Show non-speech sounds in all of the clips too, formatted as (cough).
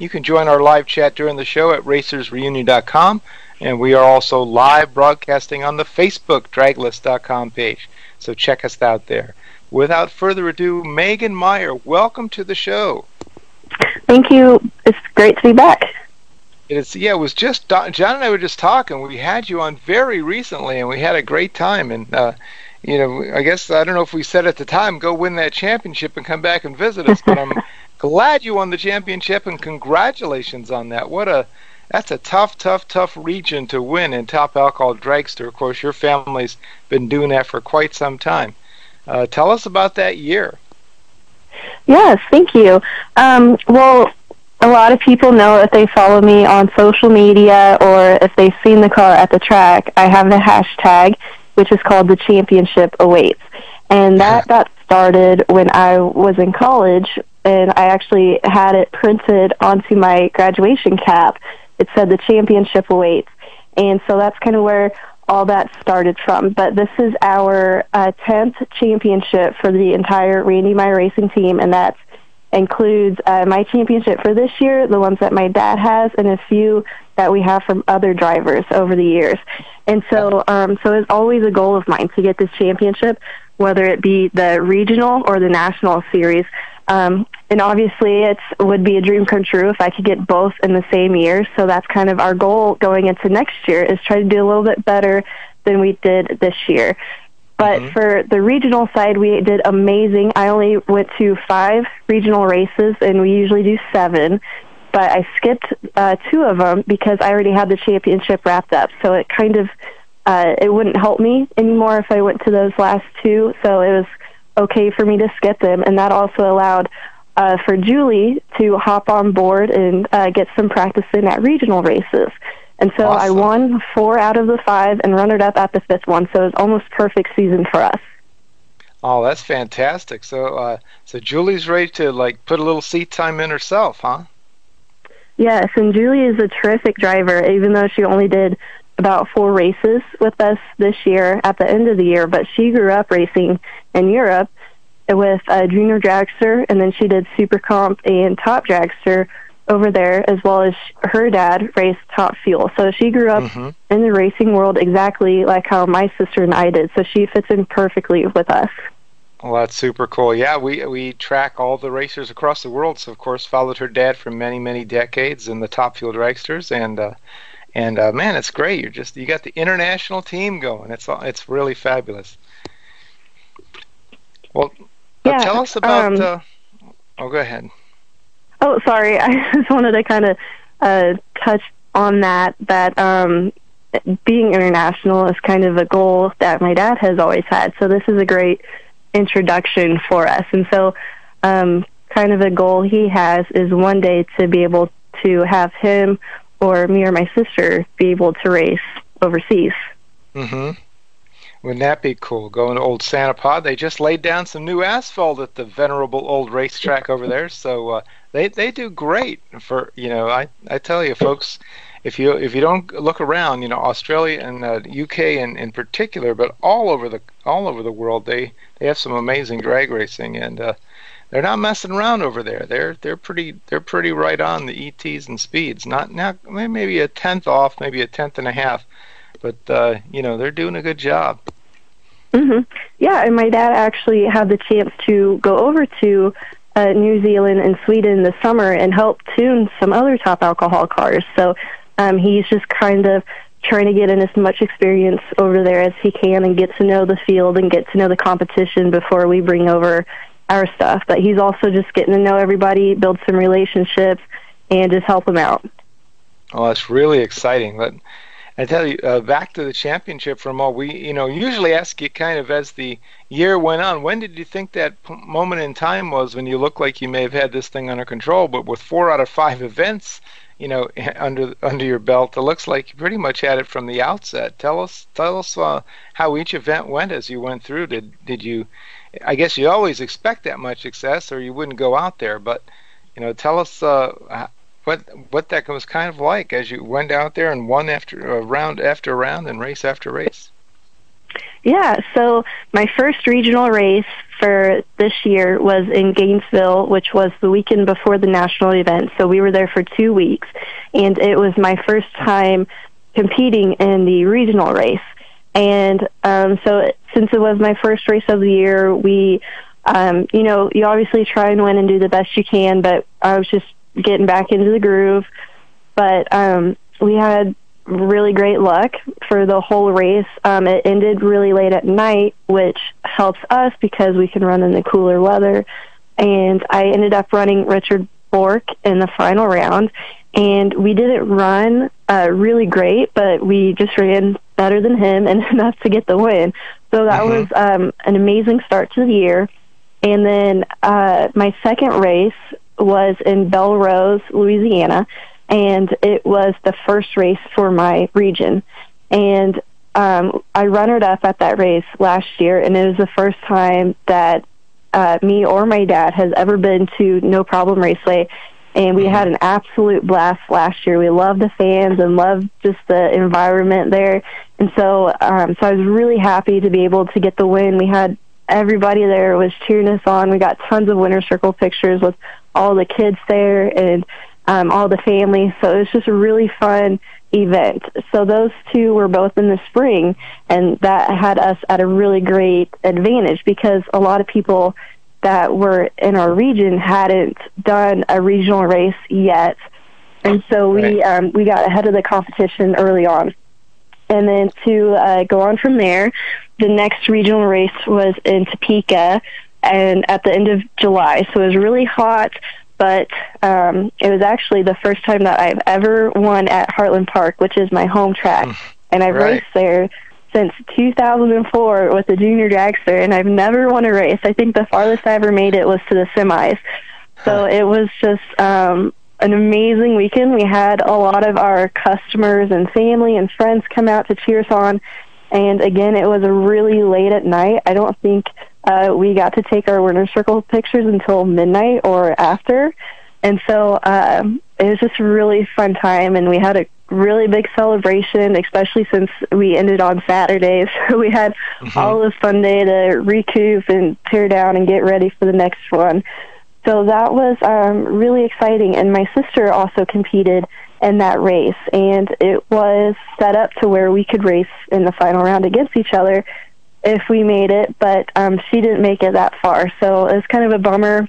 you can join our live chat during the show at racersreunion.com, and we are also live broadcasting on the Facebook Draglist.com page. So check us out there. Without further ado, Megan Meyer, welcome to the show. Thank you. It's great to be back. It's yeah. It was just John and I were just talking. We had you on very recently, and we had a great time. And uh, you know, I guess I don't know if we said at the time, go win that championship and come back and visit us. But I'm (laughs) glad you won the championship, and congratulations on that. What a that's a tough, tough, tough region to win in Top Alcohol Dragster. Of course, your family's been doing that for quite some time. Uh, tell us about that year. Yes, thank you. Um, well, a lot of people know if they follow me on social media or if they've seen the car at the track, I have the hashtag, which is called the championship awaits. And that (laughs) got started when I was in college, and I actually had it printed onto my graduation cap. It said the championship awaits. And so that's kind of where all that started from. But this is our uh, 10th championship for the entire Randy Meyer Racing team, and that's includes uh, my championship for this year, the ones that my dad has, and a few that we have from other drivers over the years. And so, um, so it's always a goal of mine to get this championship, whether it be the regional or the national series. Um, and obviously, it would be a dream come true if I could get both in the same year. So that's kind of our goal going into next year is try to do a little bit better than we did this year. But mm-hmm. for the regional side, we did amazing. I only went to five regional races, and we usually do seven. But I skipped uh, two of them because I already had the championship wrapped up. So it kind of uh, it wouldn't help me anymore if I went to those last two. So it was okay for me to skip them, and that also allowed uh, for Julie to hop on board and uh, get some practice in at regional races. And so awesome. I won four out of the five and runner up at the fifth one. So it was almost perfect season for us. Oh, that's fantastic. So, uh, so Julie's ready to like put a little seat time in herself, huh? Yes, and Julie is a terrific driver, even though she only did about four races with us this year at the end of the year. But she grew up racing in Europe with a junior dragster, and then she did super comp and top dragster over there, as well as her dad raced Top Fuel. So she grew up mm-hmm. in the racing world exactly like how my sister and I did. So she fits in perfectly with us. Well, that's super cool. Yeah, we we track all the racers across the world. So of course, followed her dad for many many decades in the Top Fuel dragsters, and uh, and uh, man, it's great. You're just you got the international team going. It's it's really fabulous. Well, yeah, tell us about. Um, uh, oh, go ahead. Oh, sorry. (laughs) I just wanted to kind of uh, touch on that. That um, being international is kind of a goal that my dad has always had. So this is a great introduction for us. And so, um, kind of a goal he has is one day to be able to have him or me or my sister be able to race overseas. Mm-hmm. Wouldn't that be cool? Going to old Santa Pod. They just laid down some new asphalt at the venerable old racetrack over there. So uh, they they do great for you know I I tell you folks if you if you don't look around you know Australia and uh, UK in, in particular but all over the all over the world they they have some amazing drag racing and uh, they're not messing around over there they're they're pretty they're pretty right on the ETs and speeds not now maybe a tenth off maybe a tenth and a half but uh, you know they're doing a good job. Mhm. Yeah, and my dad actually had the chance to go over to uh, New Zealand and Sweden this summer and help tune some other top alcohol cars. So um, he's just kind of trying to get in as much experience over there as he can and get to know the field and get to know the competition before we bring over our stuff. But he's also just getting to know everybody, build some relationships, and just help them out. Oh, that's really exciting. But I tell you, uh, back to the championship from all we, you know, usually ask you kind of as the year went on, when did you think that p- moment in time was when you looked like you may have had this thing under control? But with four out of five events, you know, (laughs) under under your belt, it looks like you pretty much had it from the outset. Tell us, tell us uh, how each event went as you went through. Did did you? I guess you always expect that much success, or you wouldn't go out there. But you know, tell us uh, what what that was kind of like as you went out there and won after uh, round after round and race after race. Yeah, so my first regional race for this year was in Gainesville, which was the weekend before the national event. So we were there for two weeks, and it was my first time competing in the regional race. And um, so, since it was my first race of the year, we, um, you know, you obviously try and win and do the best you can. But I was just getting back into the groove. But um, we had really great luck for the whole race. Um, it ended really late at night, which helps us because we can run in the cooler weather. And I ended up running Richard Bourque in the final round. And we didn't run uh, really great, but we just ran better than him and (laughs) enough to get the win. So that mm-hmm. was um, an amazing start to the year. And then uh, my second race was in Belle Rose, Louisiana and it was the first race for my region. And um, I runnered up at that race last year, and it was the first time that uh, me or my dad has ever been to No Problem Raceway. And we had an absolute blast last year. We loved the fans and loved just the environment there. And so, um, so I was really happy to be able to get the win. We had everybody there was cheering us on. We got tons of winner circle pictures with all the kids there, and um, all the family. So it was just a really fun event. So those two were both in the spring, and that had us at a really great advantage because a lot of people that were in our region hadn't done a regional race yet, and so we right. um, we got ahead of the competition early on. And then to uh, go on from there, the next regional race was in Topeka, and at the end of July. So it was really hot but um, it was actually the first time that I've ever won at Heartland Park, which is my home track, mm, and I've right. raced there since 2004 with the junior dragster, and I've never won a race. I think the farthest I ever made it was to the semis. So it was just um, an amazing weekend. We had a lot of our customers and family and friends come out to cheer us on. And again, it was really late at night. I don't think uh, we got to take our winner circle pictures until midnight or after. And so um, it was just a really fun time, and we had a really big celebration, especially since we ended on Saturday. (laughs) So we had mm-hmm. all this fun day to recoup and tear down and get ready for the next one. So that was um, really exciting. And my sister also competed in that race, and it was set up to where we could race in the final round against each other if we made it, but um, she didn't make it that far. So it was kind of a bummer,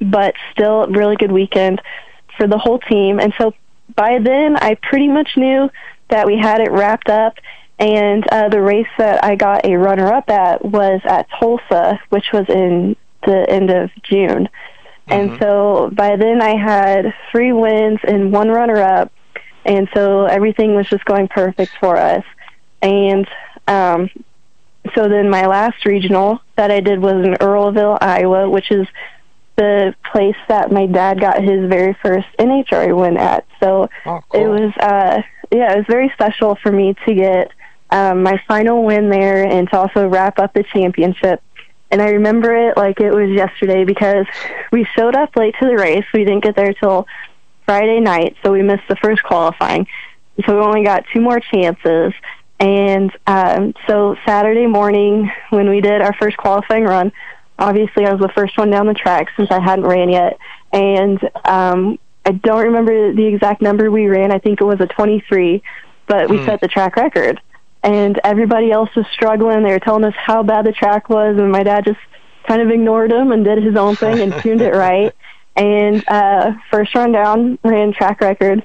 but still a really good weekend for the whole team. And so by then, I pretty much knew that we had it wrapped up. And uh, the race that I got a runner up at was at Tulsa, which was in the end of June. Mm-hmm. And so by then, I had three wins and one runner up. And so everything was just going perfect for us. And um, so then my last regional that I did was in Eddyville, Iowa, which is the place that my dad got his very first NHRA win at. So oh, cool. it was, uh, yeah, it was very special for me to get um, my final win there and to also wrap up the championship. And I remember it like it was yesterday because we showed up late to the race. We didn't get there till Friday night, so we missed the first qualifying. So we only got two more chances. And um, so Saturday morning, when we did our first qualifying run, obviously I was the first one down the track since I hadn't ran yet. And um, I don't remember the exact number we ran. I think it was a 23, but we mm. set the track record. And everybody else was struggling. They were telling us how bad the track was, and my dad just kind of ignored them and did his own thing and tuned it right. (laughs) And uh, first run down, ran track record.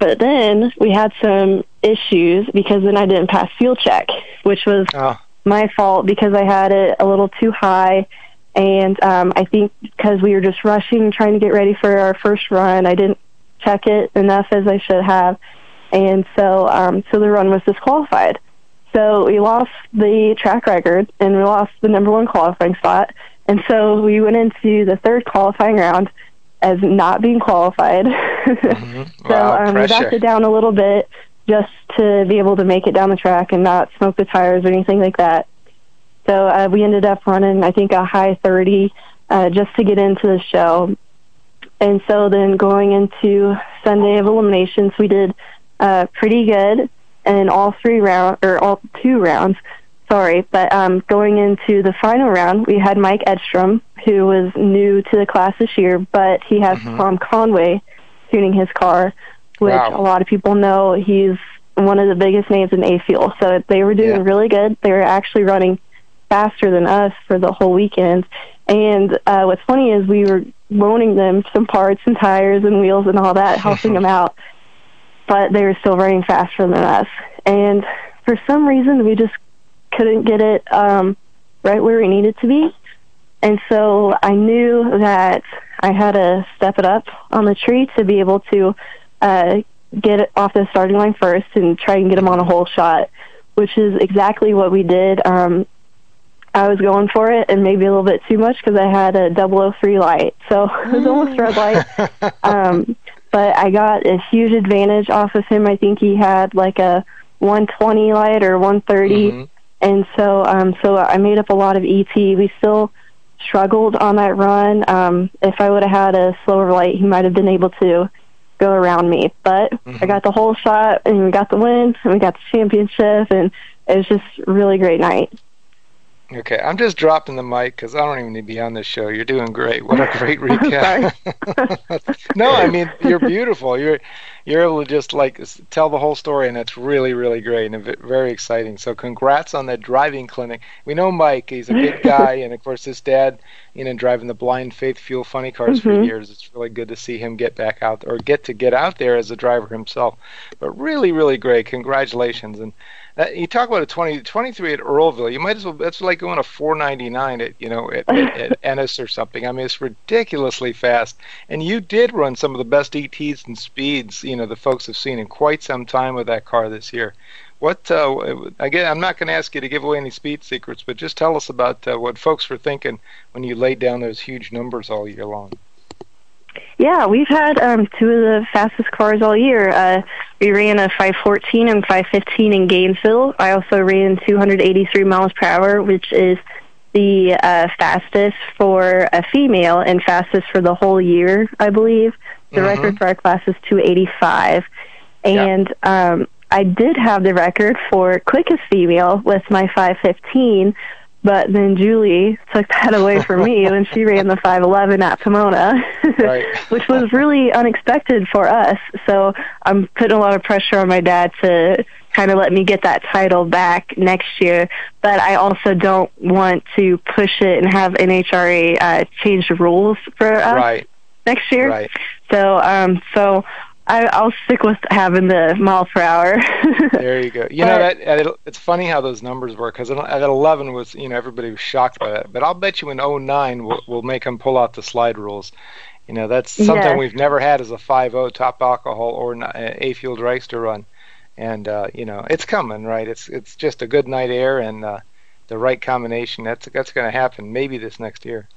But then we had some issues because then I didn't pass fuel check, which was oh. my fault because I had it a little too high. And um, I think because we were just rushing, trying to get ready for our first run, I didn't check it enough as I should have, and so um, so the run was disqualified. So we lost the track record and we lost the number one qualifying spot. And so we went into the third qualifying round as not being qualified. (laughs) Mm-hmm. so wow, um, we backed it down a little bit just to be able to make it down the track and not smoke the tires or anything like that. So uh, we ended up running, I think, a high 30 uh, just to get into the show. And so then going into Sunday of eliminations, we did uh, pretty good in all three rounds or all two rounds. sorry, but um, going into the final round, we had Mike Edstrom, who was new to the class this year, but he has Mhm. Tom Conway tuning his car, which Wow. a lot of people know he's one of the biggest names in A fuel. So they were doing Yeah. really good. They were actually running faster than us for the whole weekend. And uh, what's funny is we were loaning them some parts and tires and wheels and all that, helping them (laughs) out. But they were still running faster than us. And for some reason, we just couldn't get it um, right where we needed to be. And so I knew that I had to step it up on the tree to be able to uh, get off the starting line first and try and get him on a whole shot, which is exactly what we did. Um, I was going for it and maybe a little bit too much because I had a 003 light. So (laughs) it was almost red light. (laughs) Um, but I got a huge advantage off of him. I think he had like a 120 light or 130 Mhm. and so um so I made up a lot of ET. We still struggled on that run. Um if I would have had a slower light, he might have been able to go around me. But I Mhm. got the whole shot and we got the win and we got the championship and it was just a really great night. Okay, I'm just dropping the mic because I don't even need to be on this show. You're doing great. What a great (laughs) recap. (laughs) no, I mean you're beautiful. You're you're able to just like tell the whole story, and it's really really great and very exciting. So congrats on that driving clinic. We know Mike. He's a good guy, and of course his dad, you know, driving the blind faith fuel funny cars for Mhm. years. It's really good to see him get back out or get to get out there as a driver himself. But really really great. Congratulations and. Uh, you talk about a 20, 23 at Eddyville. You might as well. That's like going a 499 at you know at, at, (laughs) at Ennis or something. I mean, it's ridiculously fast. And you did run some of the best ETs and speeds you know the folks have seen in quite some time with that car this year. What uh, again? I'm not going to ask you to give away any speed secrets, but just tell us about uh, what folks were thinking when you laid down those huge numbers all year long. Yeah, we've had um, two of the fastest cars all year. Uh, we ran a 514 and 515 in Gainesville. I also ran 283 miles per hour, which is the uh, fastest for a female and fastest for the whole year, I believe. The Mhm. record for our class is 285. And um, I did have the record for quickest female with my 515, but then Julie took that away from me (laughs) when she ran the 511 at Pomona, Right. (laughs) which was really unexpected for us. So I'm putting a lot of pressure on my dad to kind of let me get that title back next year. But I also don't want to push it and have NHRA uh, change the rules for us Right. next year. Right. So um, so I, I'll stick with having the mile per hour. (laughs) There you go. You know that that- it's funny how those numbers work because at 11 was you know everybody was shocked by that, but I'll bet you in 09 we'll, we'll make them pull out the slide rules. You know that's something Yes. we've never had as a 5.0 top alcohol or n- a fuel dragster run, and uh, you know it's coming right. It's it's just a good night air and uh, the right combination. That's that's going to happen maybe this next year.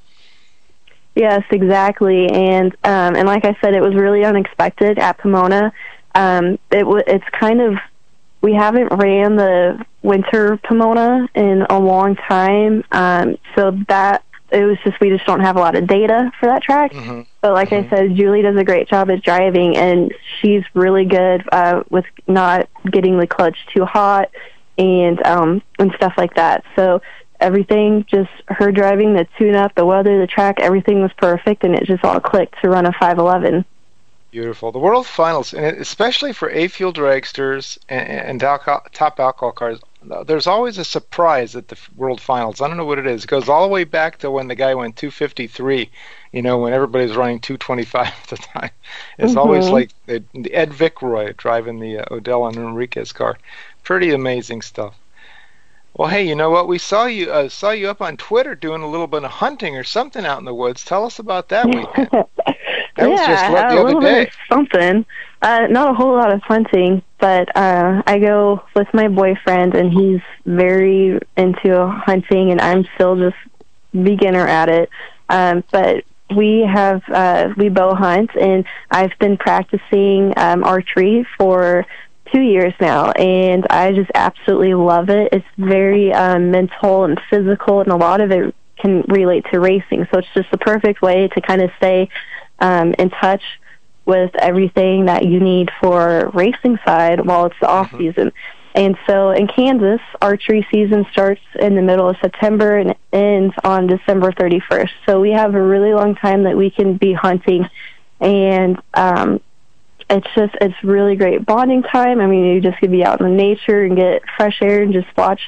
Yes, exactly. And um, and like I said, it was really unexpected at Pomona. Um, it w- it's kind of we haven't ran the winter Pomona in a long time, um, so that it was just we just don't have a lot of data for that track. hmm But like Mhm. I said, Julie does a great job at driving, and she's really good uh, with not getting the clutch too hot and um, and stuff like that. So everything, just her driving, the tune-up, the weather, the track, everything was perfect, and it just all clicked to run a 511. Beautiful. The World Finals, and especially for A fuel dragsters and, and alcohol, top alcohol cars, there's always a surprise at the World Finals. I don't know what it is. It goes all the way back to when the guy went 253. You know, when everybody was running 225 at (laughs) the time. It's always Mhm. like Ed Vickroy driving the uh, Odell and Enriquez car. Pretty amazing stuff. Well, hey, you know what? We saw you uh, saw you up on Twitter doing a little bit of hunting or something out in the woods. Tell us about that (laughs) weekend. That was just what, the other day. something. Uh, not a whole lot of hunting, but uh, I go with my boyfriend, and he's very into hunting, and I'm still just beginner at it. Um, but we have uh, we bow hunt, and I've been practicing um, archery for two years now, and I just absolutely love it. It's very um, mental and physical, and a lot of it can relate to racing. So it's just the perfect way to kind of stay um, in touch with everything that you need for racing side while it's the off Mhm. season. And so in Kansas, archery season starts in the middle of September and ends on December 31st. So we have a really long time that we can be hunting. And um, it's just, it's really great bonding time. I mean, you just could be out in the nature and get fresh air and just watch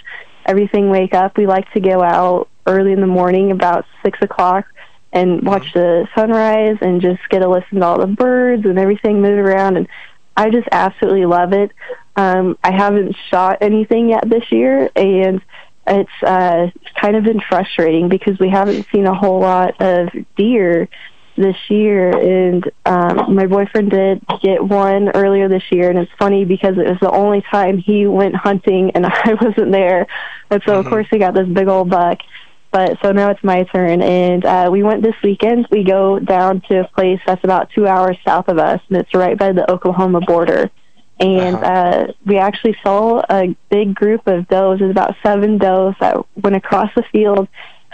everything wake up. We like to go out early in the morning, about 6 o'clock, and watch mm-hmm. the sunrise and just get to listen to all the birds and everything move around. And I just absolutely love it. Um, I haven't shot anything yet this year, and it's uh, kind of been frustrating because we haven't seen a whole lot of deer this year. And um, my boyfriend did get one earlier this year, and it's funny because it was the only time he went hunting and (laughs) I wasn't there. And so, mm-hmm. of course, he got this big old buck. But so now it's my turn, and uh, we went this weekend. We go down to a place that's about two hours south of us, and it's right by the Oklahoma border and uh-huh. uh, we actually saw a big group of does. There's about seven does that went across the field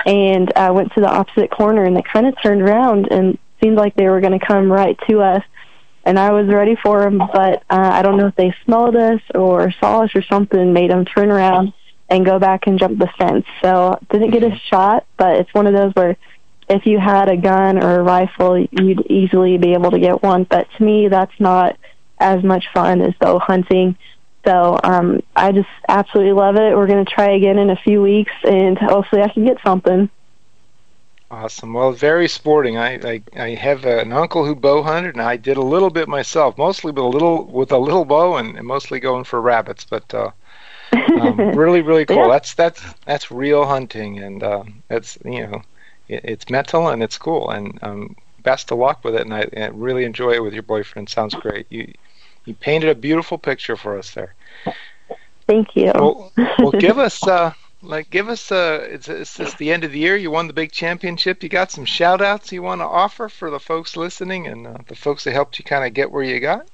and uh, went to the opposite corner, and they kind of turned around and seemed like they were going to come right to us. And I was ready for them, but uh, I don't know if they smelled us or saw us or something, made them turn around and go back and jump the fence. So didn't get a shot, but it's one of those where if you had a gun or a rifle, you'd easily be able to get one. But to me, that's not as much fun as though hunting. So um, I just absolutely love it. We're going to try again in a few weeks, and hopefully I can get something. Awesome. Well, very sporting. I, I, I have an uncle who bow hunted, and I did a little bit myself, mostly with a little with a little bow, and, and mostly going for rabbits. But uh, um, (laughs) really, really cool. Yeah. That's that's that's real hunting, and uh, it's you know, it, it's mental and it's cool. And um, best of luck with it. And I, I really enjoy it with your boyfriend. Sounds great. You you painted a beautiful picture for us there. Thank you. Well, well give (laughs) us uh, like give us uh, it's, it's, it's the end of the year. You won the big championship. You got some shout outs you want to offer for the folks listening and uh, the folks that helped you kind of get where you got.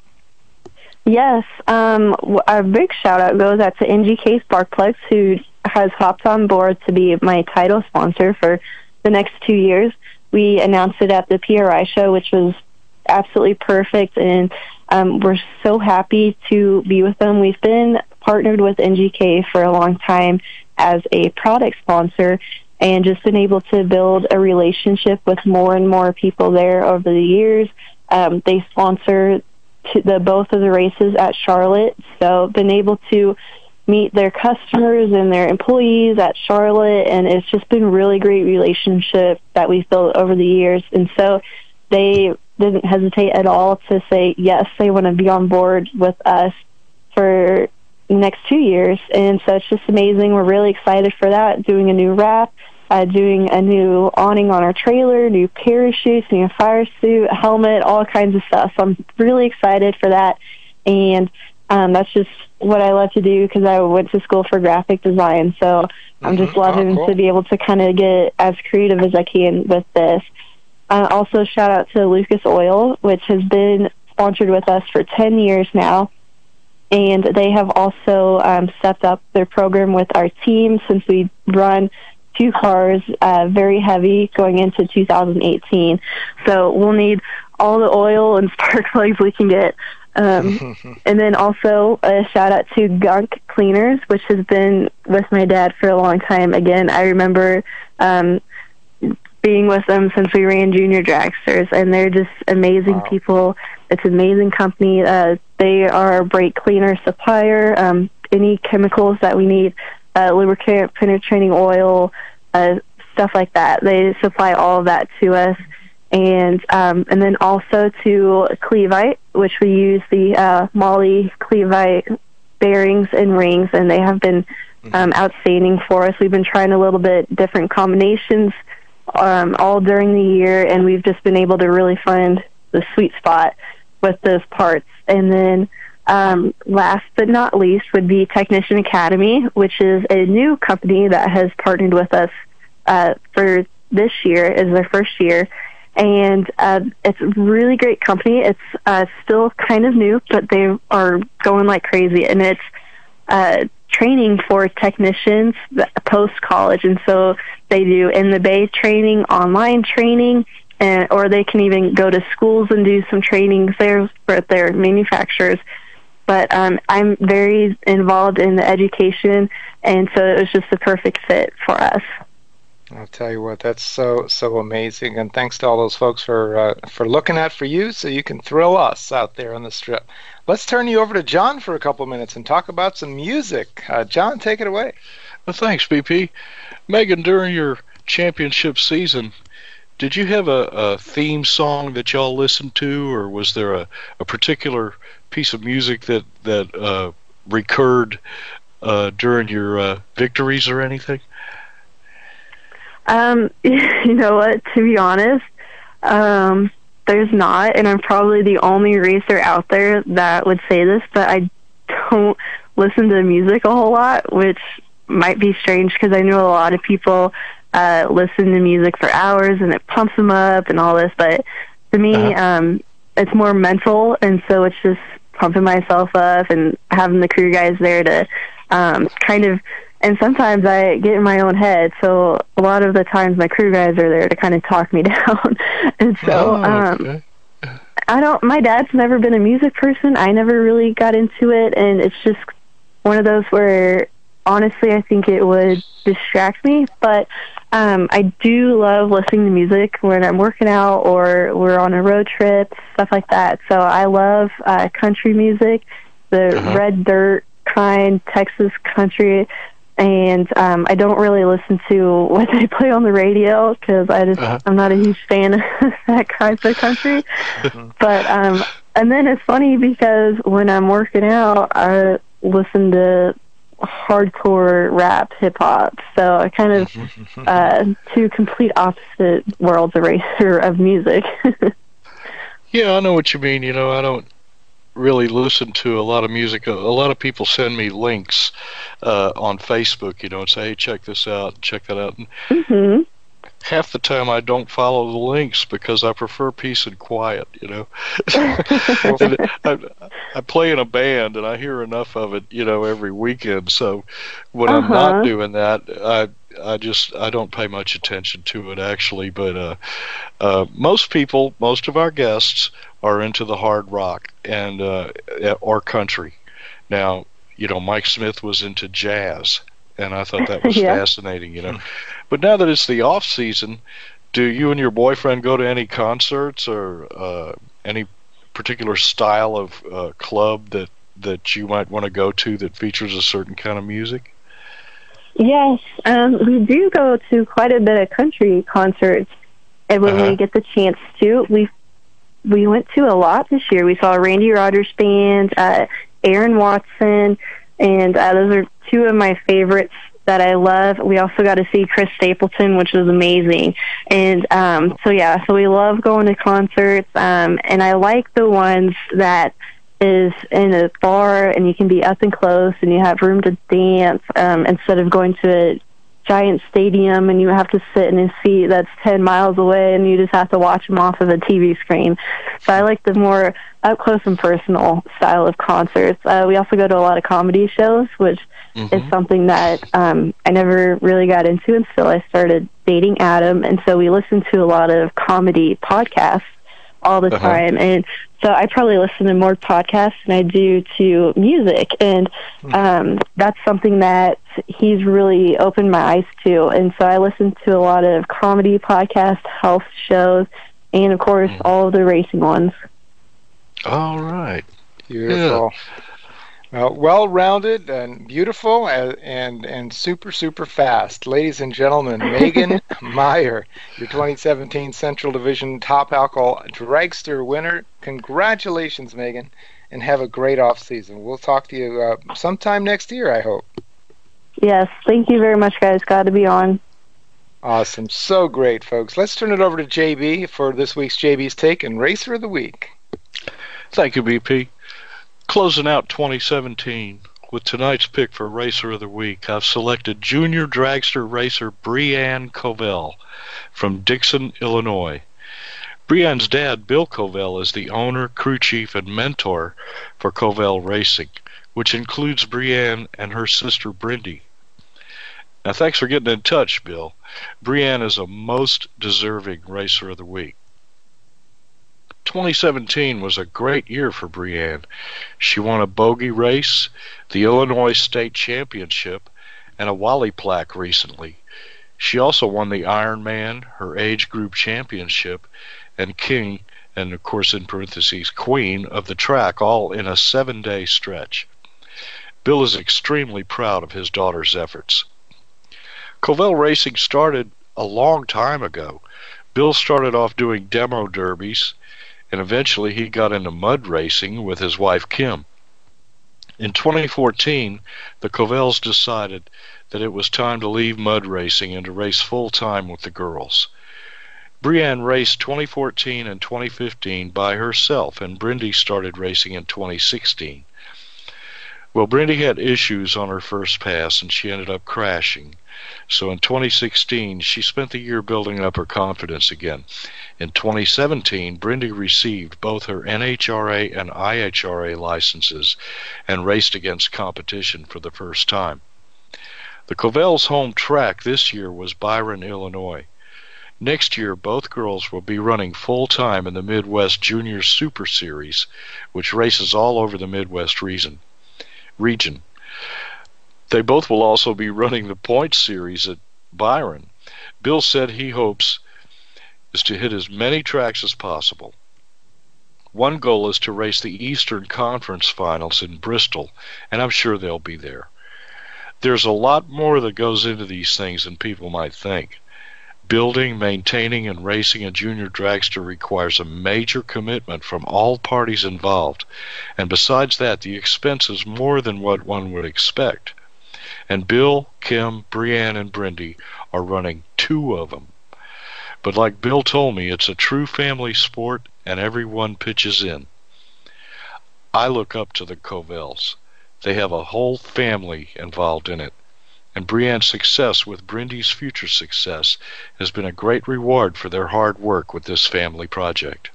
Yes, um, a big shout out goes out to NGK Spark Plugs who has hopped on board to be my title sponsor for the next two years. We announced it at the PRI show, which was absolutely perfect, and um, we're so happy to be with them. We've been partnered with NGK for a long time as a product sponsor and just been able to build a relationship with more and more people there over the years. Um, they sponsor the both of the races at Charlotte, so been able to meet their customers and their employees at Charlotte, and it's just been really great relationship that we've built over the years. And so they didn't hesitate at all to say yes, they want to be on board with us for the next two years. And so it's just amazing. We're really excited for that. Doing a new wrap, uh, doing a new awning on our trailer, new parachutes, new fire suit, helmet, all kinds of stuff. So I'm really excited for that. And um, that's just what I love to do because I went to school for graphic design. So I'm mm-hmm. just loving oh, cool. to be able to kind of get as creative as I can with this. Uh, also, shout out to Lucas Oil, which has been sponsored with us for 10 years now. And they have also um, stepped up their program with our team since we run two cars, uh, very heavy, going into 2018. So we'll need all the oil and (laughs) spark plugs we can get. Um, (laughs) and then also a shout out to Gunk Cleaners, which has been with my dad for a long time. Again, I remember um, being with them since we ran junior dragsters, and they're just amazing wow. people. It's an amazing company. Uh, they are a brake cleaner supplier. Um, any chemicals that we need, uh, lubricant, penetrating oil, uh, stuff like that. They supply all of that to us. And um, and then also to Clevite, which we use the uh, MAHLE Clevite bearings and rings, and they have been mm-hmm. um, outstanding for us. We've been trying a little bit different combinations um, all during the year, and we've just been able to really find the sweet spot with those parts. And then um, last but not least would be Technician Academy, which is a new company that has partnered with us uh, for this year is their first year. And uh, it's a really great company. It's uh, still kind of new, but they are going like crazy. And it's uh, training for technicians post college, and so they do in the Bay training, online training, and or they can even go to schools and do some trainings there for their manufacturers. but um, I'm very involved in the education, and so it was just the perfect fit for us. I'll tell you what, that's so so amazing, and thanks to all those folks for uh, for looking out for you, so you can thrill us out there on the strip. Let's turn you over to John for a couple minutes and talk about some music. Uh, John, take it away. Well, thanks, BP. Megan, during your championship season, did you have a, a theme song that y'all listened to, or was there a, a particular piece of music that that uh, recurred uh, during your uh, victories or anything? Um, (laughs) you know what? To be honest, um, there's not, and I'm probably the only racer out there that would say this, but I don't (laughs) listen to music a whole lot, which might be strange because I know a lot of people uh, listen to music for hours and it pumps them up and all this, but to me, uh-huh. um, it's more mental, and so it's just pumping myself up and having the crew guys there to um, kind of and sometimes I get in my own head. So a lot of the times my crew guys are there to kind of talk me (laughs) down. and so oh, um I don't my dad's never been a music person. I never really got into it and it's just one of those where honestly I think it would distract me, but um I do love listening to music when I'm working out or we're on a road trip, stuff like that. So I love uh country music, the uh-huh. red dirt kind Texas country and um I don't really listen to (laughs) what they play on the radio because I just uh-huh. I'm not a huge fan of (laughs) that kind of country. (laughs) but um and then it's funny because when I'm working out, I listen to hardcore rap hip hop. So I kind of uh two complete opposite worlds of of music. yeah, I know what you mean. You know, I don't really listen to a lot of music. A, lot of people send me links uh, on Facebook, you know, and say, "Hey, check this out, check that out." And mm-hmm. Half the time, I don't follow the links because I prefer peace and quiet. You know, (laughs) I, I, play in a band and I hear enough of it, you know, every weekend. So when uh-huh. I'm not uh-huh. doing that, I I just I don't pay much attention to it actually. But uh, uh, most people, most of our guests are into the hard rock and uh, or country. Now, you know, Mike Smith was into jazz, and I thought that (laughs) was yeah. fascinating. You know, but now that it's the off season, do you and your boyfriend go to any concerts or uh, any particular style of uh, club that that you might want to go to that features a certain kind of music? Yes, um, we do go to quite a bit of country concerts, and when uh-huh. we get the chance to, we we went to a lot this year. We saw Randy Rogers band, uh, Aaron Watson, and uh, those are two of my favorites that I love. We also got to see Chris Stapleton, which was amazing. And um, so yeah, so we love going to concerts, um, and I like the ones that is in a bar and you can be up and close and you have room to dance um, instead of going to a giant stadium and you have to sit in a seat that's 10 miles away and you just have to watch them off of a TV screen. So I like the more up close and personal style of concerts. Uh, we also go to a lot of comedy shows, which mm-hmm. is something that um, I never really got into until I started dating Adam. And so we listen to a lot of comedy podcasts all the uh-huh. time. And so I probably listen to more podcasts than I do to music. And hmm. um, that's something that he's really opened my eyes to. And so I listen to a lot of comedy podcasts, health shows, and of course, mm. all of the racing ones. All right. Beautiful. Yeah. Uh, well-rounded and beautiful and, and and super super fast, ladies and gentlemen. (laughs) Megan Meyer, your 2017 Central Division Top Alcohol Dragster winner. Congratulations, Megan, and have a great off season. We'll talk to you uh, sometime next year, I hope. Yes, thank you very much, guys. Glad to be on. Awesome, so great, folks. Let's turn it over to JB for this week's JB's Take and Racer of the Week. Thank you, BP. Closing out 2017 with tonight's pick for Racer of the Week, I've selected junior dragster racer Brianne Covell from Dixon, Illinois. Brianne's dad, Bill Covell, is the owner, crew chief, and mentor for Covell Racing, which includes Brianne and her sister Brindy. Now, thanks for getting in touch, Bill. Brianne is a most deserving Racer of the Week. 2017 was a great year for Brianne. She won a bogey race, the Illinois State Championship, and a Wally plaque recently. She also won the Ironman, her age group championship, and King, and of course in parentheses, Queen of the track, all in a seven day stretch. Bill is extremely proud of his daughter's efforts. Covell Racing started a long time ago. Bill started off doing demo derbies and eventually he got into mud racing with his wife Kim. In 2014, the Covells decided that it was time to leave mud racing and to race full time with the girls. Brianne raced 2014 and 2015 by herself, and Brindy started racing in 2016. Well, Brindy had issues on her first pass and she ended up crashing. So in 2016, she spent the year building up her confidence again. In 2017, Brindy received both her NHRA and IHRA licenses and raced against competition for the first time. The Covells' home track this year was Byron, Illinois. Next year, both girls will be running full time in the Midwest Junior Super Series, which races all over the Midwest. Region. They both will also be running the points series at Byron. Bill said he hopes is to hit as many tracks as possible. One goal is to race the Eastern Conference Finals in Bristol, and I'm sure they'll be there. There's a lot more that goes into these things than people might think. Building, maintaining, and racing a junior dragster requires a major commitment from all parties involved, and besides that, the expense is more than what one would expect. And Bill, Kim, Brianne, and Brindy are running two of them. But like Bill told me, it's a true family sport and everyone pitches in. I look up to the Covells. They have a whole family involved in it. And Brianne's success with Brindy's future success has been a great reward for their hard work with this family project.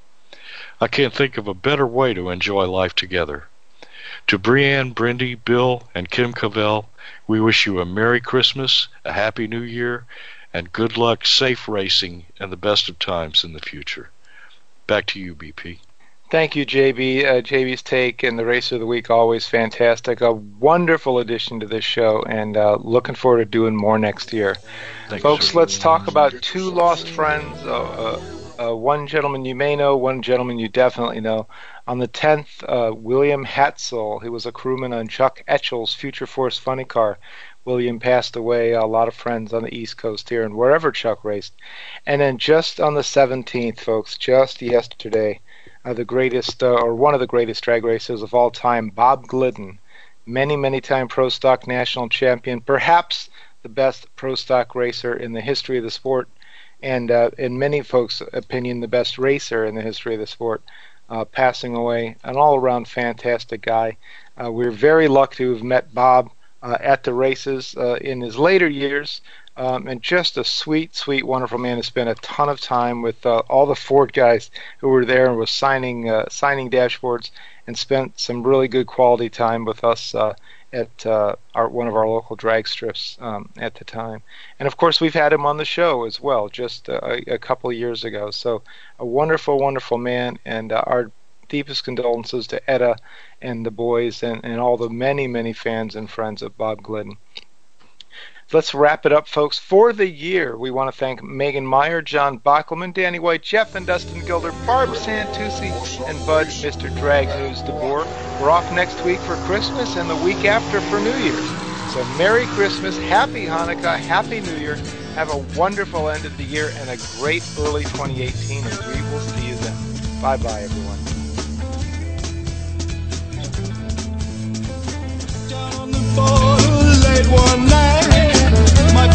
I can't think of a better way to enjoy life together. To Brianne, Brindy, Bill, and Kim Covell, we wish you a Merry Christmas, a Happy New Year, and good luck, safe racing, and the best of times in the future. Back to you, BP. Thank you, JB. Uh, JB's take and the race of the week always fantastic. A wonderful addition to this show, and uh, looking forward to doing more next year. Thank Folks, you, let's talk about two lost friends. Uh, uh, uh, one gentleman you may know, one gentleman you definitely know. On the 10th, uh, William Hatzel, he was a crewman on Chuck Etchells' Future Force funny car. William passed away. A lot of friends on the East Coast here and wherever Chuck raced. And then just on the 17th, folks, just yesterday, uh, the greatest uh, or one of the greatest drag racers of all time, Bob Glidden, many, many time pro stock national champion, perhaps the best pro stock racer in the history of the sport, and uh, in many folks' opinion, the best racer in the history of the sport uh, passing away. An all around fantastic guy. Uh, we're very lucky to have met Bob uh, at the races uh, in his later years. Um, and just a sweet, sweet, wonderful man who spent a ton of time with uh, all the Ford guys who were there and was signing uh, signing dashboards and spent some really good quality time with us at uh, our, one of our local drag strips um, at the time. And of course, we've had him on the show as well just a, a couple years ago. So, a wonderful, wonderful man, and uh, our deepest condolences to Etta and the boys and, and all the many, many fans and friends of Bob Glidden Let's wrap it up, folks. For the year, we want to thank Megan Meyer, John Bachelman, Danny White, Jeff and Dustin Gilder, Barb Santusi, and Bud, Mr. Drag News DeBoer. We're off next week for Christmas and the week after for New Year's. So Merry Christmas, Happy Hanukkah, Happy New Year. Have a wonderful end of the year and a great early 2018, and we will see you then. Bye-bye, everyone. late one night.